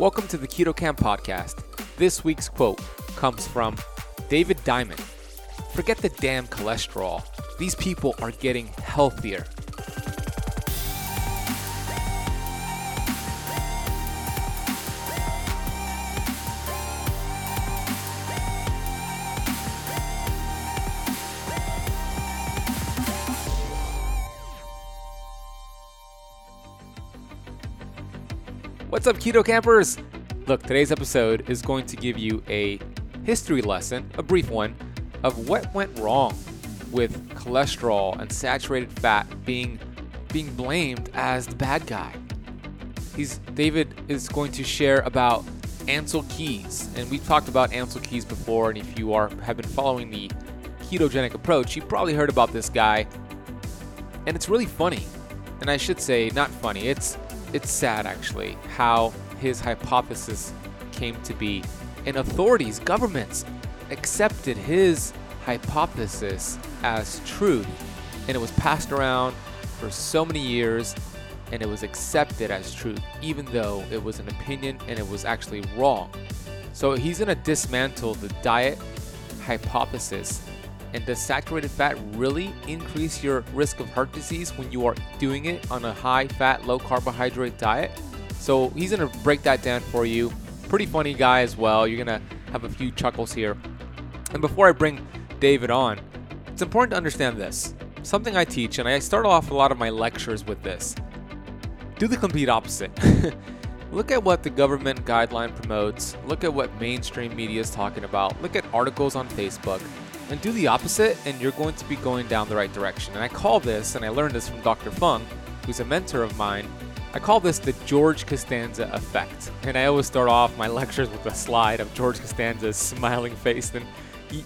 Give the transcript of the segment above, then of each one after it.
Welcome to the Keto Kamp podcast. This week's quote comes from David Diamond. Forget the damn cholesterol. These people are getting healthier. What's up, Keto Campers? Look, today's episode is going to give you a history lesson, a brief one, of what went wrong with cholesterol and saturated fat being being blamed as the bad guy. He's David is going to share about Ancel Keys, and we've talked about Ancel Keys before. And if you are have been following the ketogenic approach, you probably heard about this guy. And it's really funny, and I should say not funny. It's it's sad actually how his hypothesis came to be, and authorities, governments accepted his hypothesis as truth, and it was passed around for so many years, and it was accepted as truth, even though it was an opinion and it was actually wrong. So he's gonna dismantle the diet hypothesis. And does saturated fat really increase your risk of heart disease when you are doing it on a high fat, low carbohydrate diet? So he's gonna break that down for you. Pretty funny guy as well. You're gonna have a few chuckles here. And before I bring David on, it's important to understand this. Something I teach, and I start off a lot of my lectures with this. Do the complete opposite. Look at what the government guideline promotes. Look at what mainstream media is talking about. Look at articles on Facebook and do the opposite, and you're going to be going down the right direction. And I call this, and I learned this from Dr. Fung, who's a mentor of mine. I call this the George Costanza effect. And I always start off my lectures with a slide of George Costanza's smiling face. And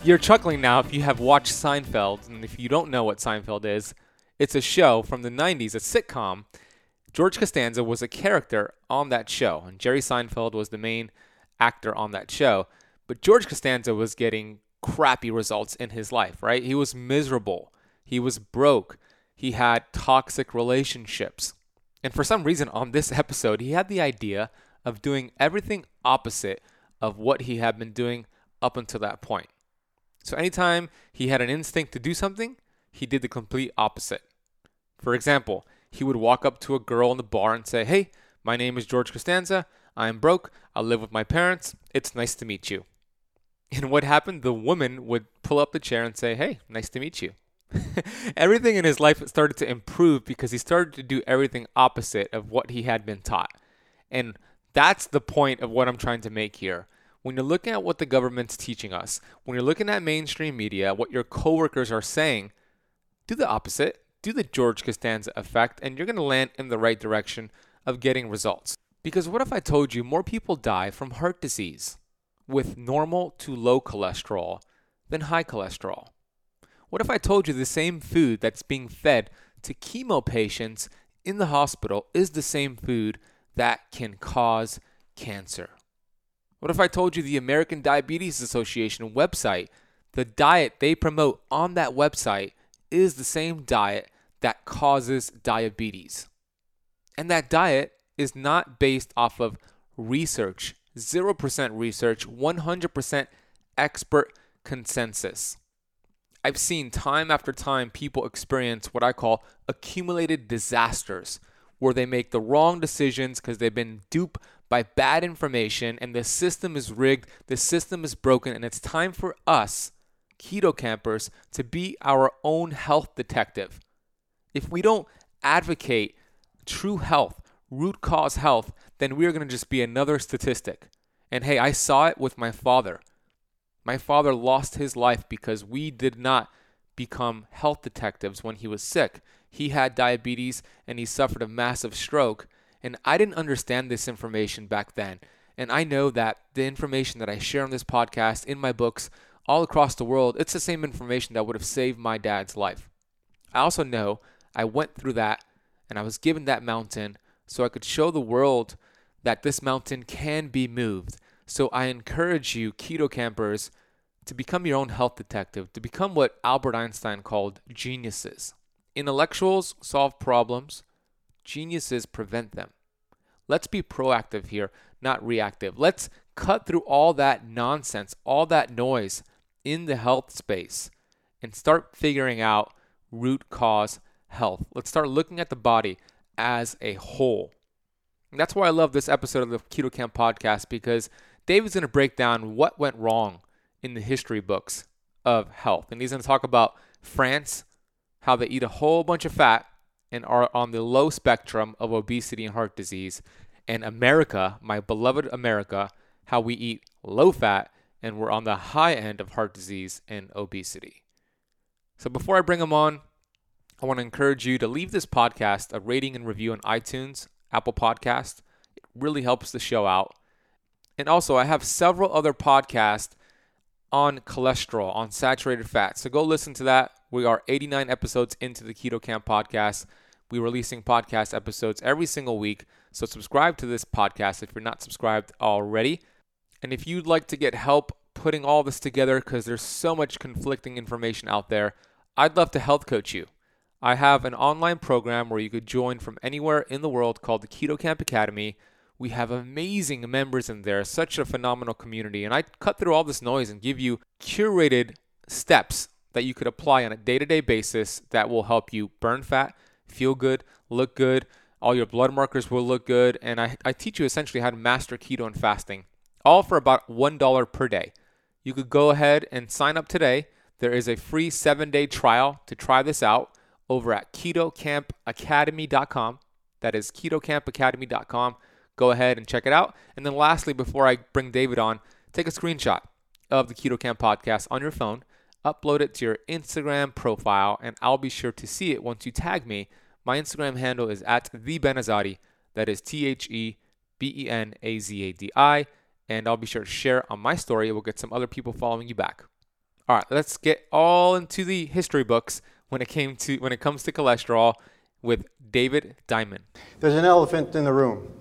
you're chuckling now if you have watched Seinfeld. And if you don't know what Seinfeld is, it's a show from the 90s, a sitcom. George Costanza was a character on that show, and Jerry Seinfeld was the main actor on that show. But George Costanza was getting crappy results in his life, right? He was miserable. He was broke. He had toxic relationships. And for some reason, on this episode, he had the idea of doing everything opposite of what he had been doing up until that point. So, anytime he had an instinct to do something, he did the complete opposite. For example, he would walk up to a girl in the bar and say, Hey, my name is George Costanza. I am broke. I live with my parents. It's nice to meet you. And what happened? The woman would pull up the chair and say, Hey, nice to meet you. everything in his life started to improve because he started to do everything opposite of what he had been taught. And that's the point of what I'm trying to make here. When you're looking at what the government's teaching us, when you're looking at mainstream media, what your coworkers are saying, do the opposite. Do the George Costanza effect, and you're going to land in the right direction of getting results. Because what if I told you more people die from heart disease? With normal to low cholesterol than high cholesterol? What if I told you the same food that's being fed to chemo patients in the hospital is the same food that can cause cancer? What if I told you the American Diabetes Association website, the diet they promote on that website is the same diet that causes diabetes? And that diet is not based off of research 0% research, 100% expert consensus. I've seen time after time people experience what I call accumulated disasters, where they make the wrong decisions because they've been duped by bad information and the system is rigged, the system is broken, and it's time for us, keto campers, to be our own health detective. If we don't advocate true health, root cause health, then we are going to just be another statistic. And hey, I saw it with my father. My father lost his life because we did not become health detectives when he was sick. He had diabetes and he suffered a massive stroke. And I didn't understand this information back then. And I know that the information that I share on this podcast, in my books, all across the world, it's the same information that would have saved my dad's life. I also know I went through that and I was given that mountain so I could show the world that this mountain can be moved. So I encourage you, keto campers, to become your own health detective, to become what Albert Einstein called geniuses. Intellectuals solve problems, geniuses prevent them. Let's be proactive here, not reactive. Let's cut through all that nonsense, all that noise in the health space and start figuring out root cause health. Let's start looking at the body as a whole. And that's why I love this episode of the Keto Kamp podcast because David's going to break down what went wrong in the history books of health. And he's going to talk about France, how they eat a whole bunch of fat and are on the low spectrum of obesity and heart disease, and America, my beloved America, how we eat low fat and we're on the high end of heart disease and obesity. So before I bring him on, I want to encourage you to leave this podcast a rating and review on iTunes, Apple Podcast. It really helps the show out. And also, I have several other podcasts on cholesterol, on saturated fat. So go listen to that. We are 89 episodes into the Keto Kamp podcast. We're releasing podcast episodes every single week. So subscribe to this podcast if you're not subscribed already. And if you'd like to get help putting all this together because there's so much conflicting information out there, I'd love to health coach you. I have an online program where you could join from anywhere in the world called the Keto Kamp Academy. We have amazing members in there, such a phenomenal community. And I cut through all this noise and give you curated steps that you could apply on a day to day basis that will help you burn fat, feel good, look good. All your blood markers will look good. And I, I teach you essentially how to master keto and fasting, all for about $1 per day. You could go ahead and sign up today. There is a free seven day trial to try this out over at ketokampacademy.com. That is ketokampacademy.com. Go ahead and check it out. And then, lastly, before I bring David on, take a screenshot of the Keto Kamp podcast on your phone, upload it to your Instagram profile, and I'll be sure to see it once you tag me. My Instagram handle is at the Benazadi. That is T H E B E N A Z A D I. And I'll be sure to share on my story. We'll get some other people following you back. All right, let's get all into the history books when it came to when it comes to cholesterol with David Diamond. There's an elephant in the room.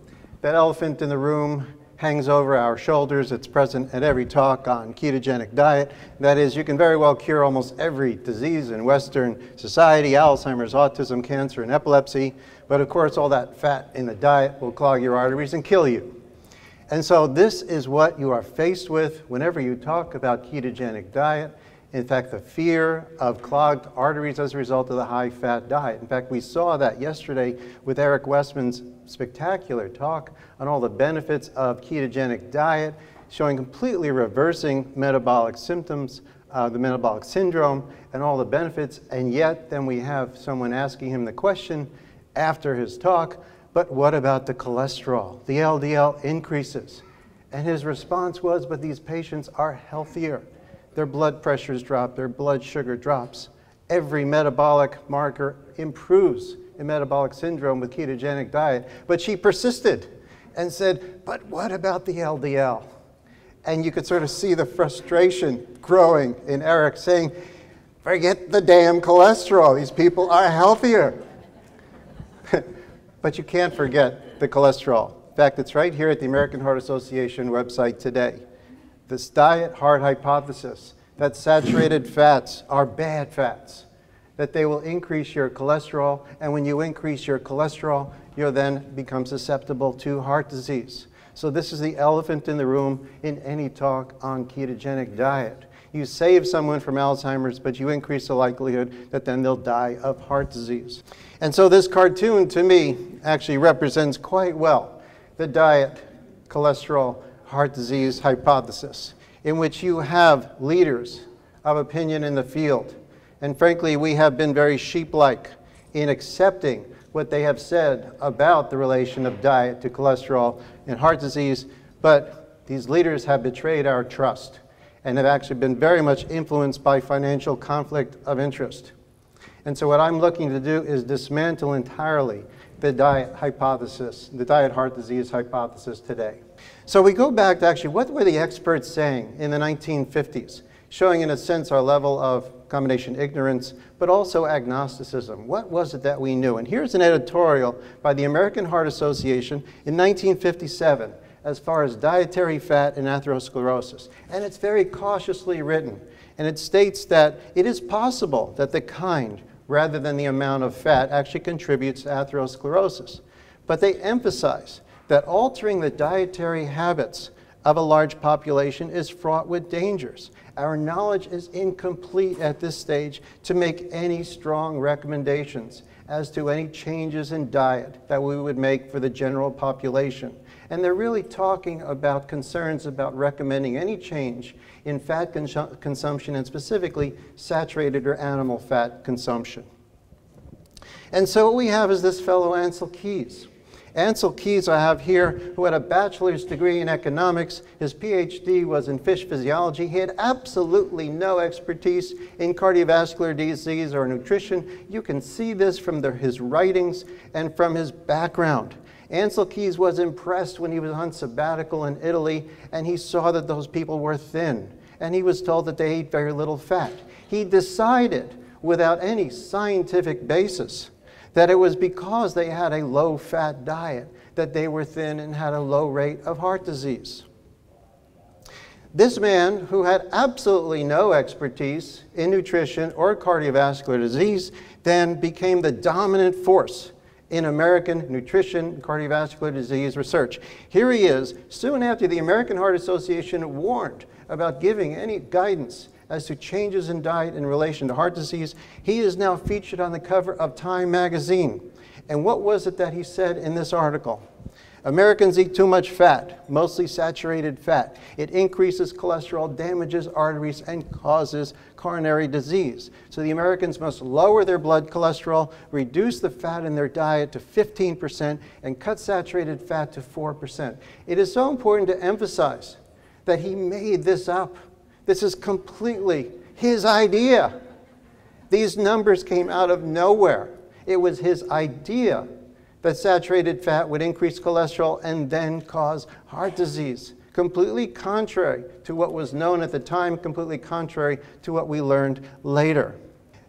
That elephant in the room hangs over our shoulders. It's present at every talk on ketogenic diet. That is, you can very well cure almost every disease in Western society Alzheimer's, autism, cancer, and epilepsy. But of course, all that fat in the diet will clog your arteries and kill you. And so, this is what you are faced with whenever you talk about ketogenic diet. In fact, the fear of clogged arteries as a result of the high fat diet. In fact, we saw that yesterday with Eric Westman's spectacular talk on all the benefits of ketogenic diet, showing completely reversing metabolic symptoms, uh, the metabolic syndrome, and all the benefits. And yet, then we have someone asking him the question after his talk, but what about the cholesterol? The LDL increases. And his response was, but these patients are healthier their blood pressures drop, their blood sugar drops. Every metabolic marker improves in metabolic syndrome with ketogenic diet. But she persisted and said, But what about the LDL? And you could sort of see the frustration growing in Eric saying, Forget the damn cholesterol. These people are healthier. but you can't forget the cholesterol. In fact, it's right here at the American Heart Association website today this diet heart hypothesis that saturated fats are bad fats, that they will increase your cholesterol, and when you increase your cholesterol, you'll then become susceptible to heart disease. So, this is the elephant in the room in any talk on ketogenic diet. You save someone from Alzheimer's, but you increase the likelihood that then they'll die of heart disease. And so, this cartoon to me actually represents quite well the diet, cholesterol, heart disease hypothesis, in which you have leaders of opinion in the field. And frankly, we have been very sheep like in accepting what they have said about the relation of diet to cholesterol and heart disease, but these leaders have betrayed our trust and have actually been very much influenced by financial conflict of interest. And so, what I'm looking to do is dismantle entirely the diet hypothesis, the diet heart disease hypothesis today. So we go back to actually what were the experts saying in the 1950s, showing in a sense our level of combination ignorance, but also agnosticism. What was it that we knew? And here's an editorial by the American Heart Association in 1957 as far as dietary fat and atherosclerosis. And it's very cautiously written. And it states that it is possible that the kind rather than the amount of fat actually contributes to atherosclerosis. But they emphasize that altering the dietary habits of a large population is fraught with dangers. Our knowledge is incomplete at this stage to make any strong recommendations as to any changes in diet that we would make for the general population. And they're really talking about concerns about recommending any change in fat cons- consumption and specifically saturated or animal fat consumption. And so what we have is this fellow Ancel Keys. Ancel Keys, I have here, who had a bachelor's degree in economics. His PhD was in fish physiology. He had absolutely no expertise in cardiovascular disease or nutrition. You can see this from the, his writings and from his background. Ancel Keys was impressed when he was on sabbatical in Italy and he saw that those people were thin. And he was told that they ate very little fat. He decided, without any scientific basis, that it was because they had a low fat diet that they were thin and had a low rate of heart disease. This man, who had absolutely no expertise in nutrition or cardiovascular disease, then became the dominant force in American nutrition cardiovascular disease research. Here he is, soon after the American Heart Association warned about giving any guidance as to changes in diet in relation to heart disease. He is now featured on the cover of Time magazine. And what was it that he said in this article? Americans eat too much fat, mostly saturated fat. It increases cholesterol, damages arteries, and causes coronary disease. So the Americans must lower their blood cholesterol, reduce the fat in their diet to 15%, and cut saturated fat to 4%. It is so important to emphasize that he made this up. This is completely his idea. These numbers came out of nowhere. It was his idea that saturated fat would increase cholesterol and then cause heart disease. Completely contrary to what was known at the time, completely contrary to what we learned later.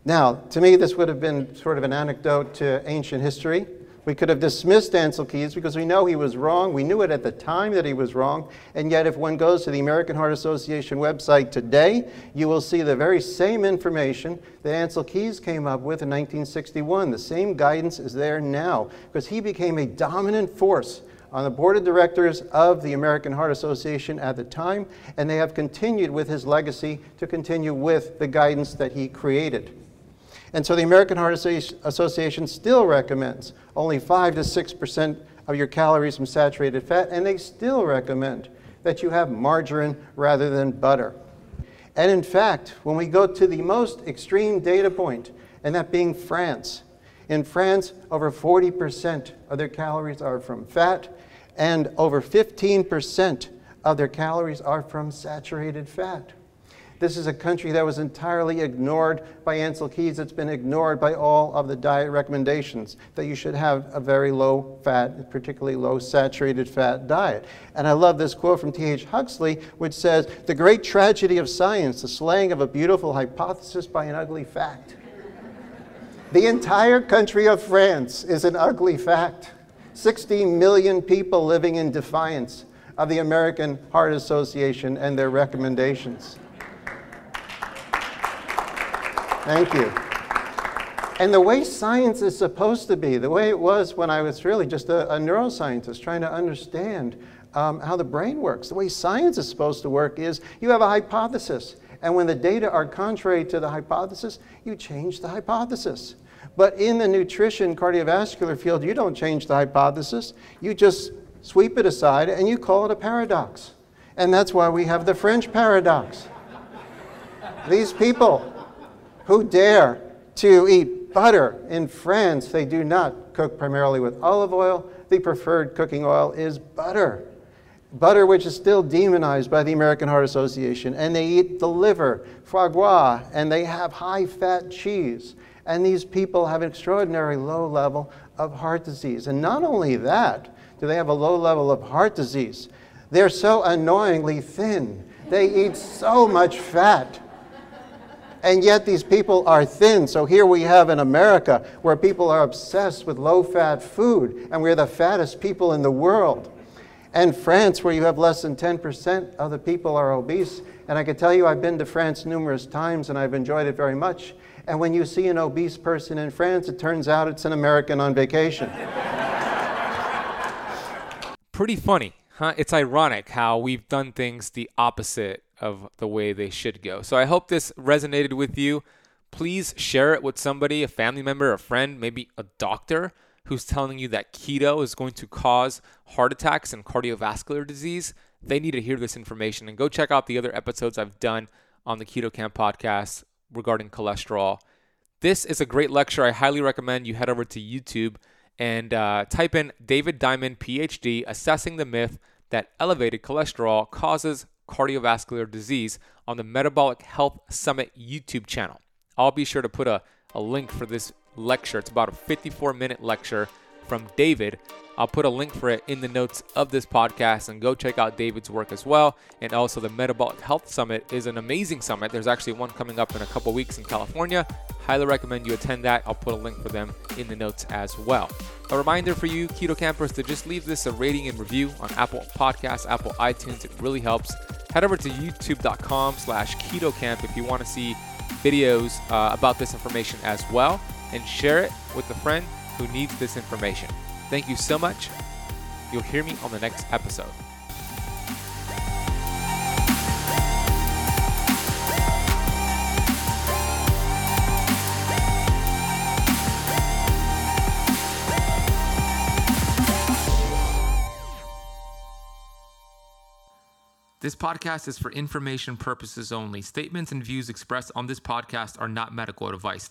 Now, to me, this would have been sort of an anecdote to ancient history. We could have dismissed Ancel Keys because we know he was wrong. We knew it at the time that he was wrong. And yet, if one goes to the American Heart Association website today, you will see the very same information that Ancel Keys came up with in 1961. The same guidance is there now because he became a dominant force on the board of directors of the American Heart Association at the time, and they have continued with his legacy to continue with the guidance that he created. And so the American Heart Association still recommends only 5 to 6% of your calories from saturated fat, and they still recommend that you have margarine rather than butter. And in fact, when we go to the most extreme data point, and that being France, in France, over 40% of their calories are from fat, and over 15% of their calories are from saturated fat. This is a country that was entirely ignored by Ancel Keys. It's been ignored by all of the diet recommendations that you should have a very low fat, particularly low saturated fat diet. And I love this quote from T.H. Huxley, which says, The great tragedy of science, the slaying of a beautiful hypothesis by an ugly fact. the entire country of France is an ugly fact. 60 million people living in defiance of the American Heart Association and their recommendations. Thank you. And the way science is supposed to be, the way it was when I was really just a, a neuroscientist trying to understand um, how the brain works, the way science is supposed to work is you have a hypothesis. And when the data are contrary to the hypothesis, you change the hypothesis. But in the nutrition cardiovascular field, you don't change the hypothesis. You just sweep it aside and you call it a paradox. And that's why we have the French paradox. These people who dare to eat butter? In France, they do not cook primarily with olive oil. The preferred cooking oil is butter. Butter, which is still demonized by the American Heart Association. And they eat the liver, foie gras, and they have high fat cheese. And these people have an extraordinary low level of heart disease. And not only that, do they have a low level of heart disease, they're so annoyingly thin. They eat so much fat and yet these people are thin. So here we have in America where people are obsessed with low fat food, and we're the fattest people in the world. And France, where you have less than 10% of the people are obese. And I can tell you, I've been to France numerous times and I've enjoyed it very much. And when you see an obese person in France, it turns out it's an American on vacation. Pretty funny, huh? It's ironic how we've done things the opposite of the way they should go. So I hope this resonated with you. Please share it with somebody, a family member, a friend, maybe a doctor who's telling you that keto is going to cause heart attacks and cardiovascular disease. They need to hear this information and go check out the other episodes I've done on the Keto Kamp podcast regarding cholesterol. This is a great lecture. I highly recommend you head over to YouTube and uh, type in David Diamond, PhD, assessing the myth that elevated cholesterol causes cardiovascular disease on the Metabolic Health Summit YouTube channel. I'll be sure to put a, a link for this lecture. It's about a 54 minute lecture from David. I'll put a link for it in the notes of this podcast and go check out David's work as well. And also, the Metabolic Health Summit is an amazing summit. There's actually one coming up in a couple weeks in California. Highly recommend you attend that. I'll put a link for them in the notes as well. A reminder for you, Keto Campers, to just leave this a rating and review on Apple Podcasts, Apple iTunes. It really helps. Head over to youtube.com slash keto camp if you want to see videos uh, about this information as well and share it with a friend who needs this information. Thank you so much. You'll hear me on the next episode. This podcast is for information purposes only. Statements and views expressed on this podcast are not medical advice.